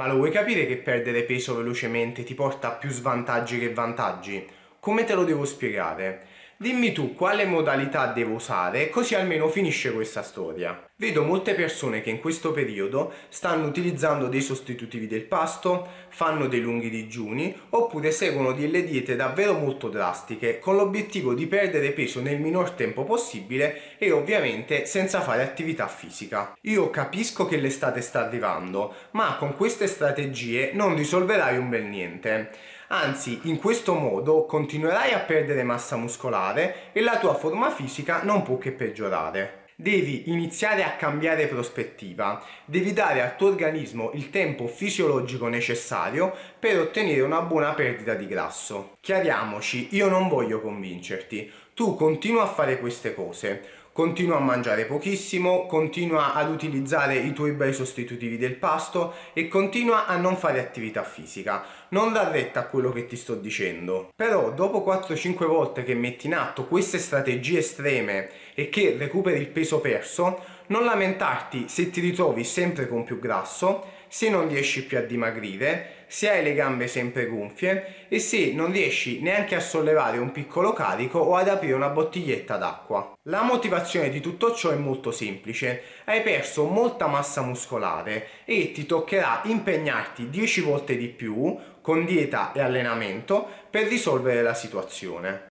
Ma lo vuoi capire che perdere peso velocemente ti porta a più svantaggi che vantaggi? Come te lo devo spiegare? Dimmi tu quale modalità devo usare, così almeno finisce questa storia. Vedo molte persone che in questo periodo stanno utilizzando dei sostitutivi del pasto, fanno dei lunghi digiuni oppure seguono delle diete davvero molto drastiche con l'obiettivo di perdere peso nel minor tempo possibile e ovviamente senza fare attività fisica. Io capisco che l'estate sta arrivando, ma con queste strategie non risolverai un bel niente. Anzi, in questo modo continuerai a perdere massa muscolare e la tua forma fisica non può che peggiorare. Devi iniziare a cambiare prospettiva, devi dare al tuo organismo il tempo fisiologico necessario per ottenere una buona perdita di grasso. Chiariamoci, io non voglio convincerti, tu continua a fare queste cose, continua a mangiare pochissimo, continua ad utilizzare i tuoi bei sostitutivi del pasto e continua a non fare attività fisica. Non dar retta a quello che ti sto dicendo. Però dopo 4-5 volte che metti in atto queste strategie estreme e che recuperi il peso perso, non lamentarti se ti ritrovi sempre con più grasso, se non riesci più a dimagrire, se hai le gambe sempre gonfie e se non riesci neanche a sollevare un piccolo carico o ad aprire una bottiglietta d'acqua. La motivazione di tutto ciò è molto semplice, hai perso molta massa muscolare e ti toccherà impegnarti 10 volte di più con dieta e allenamento per risolvere la situazione.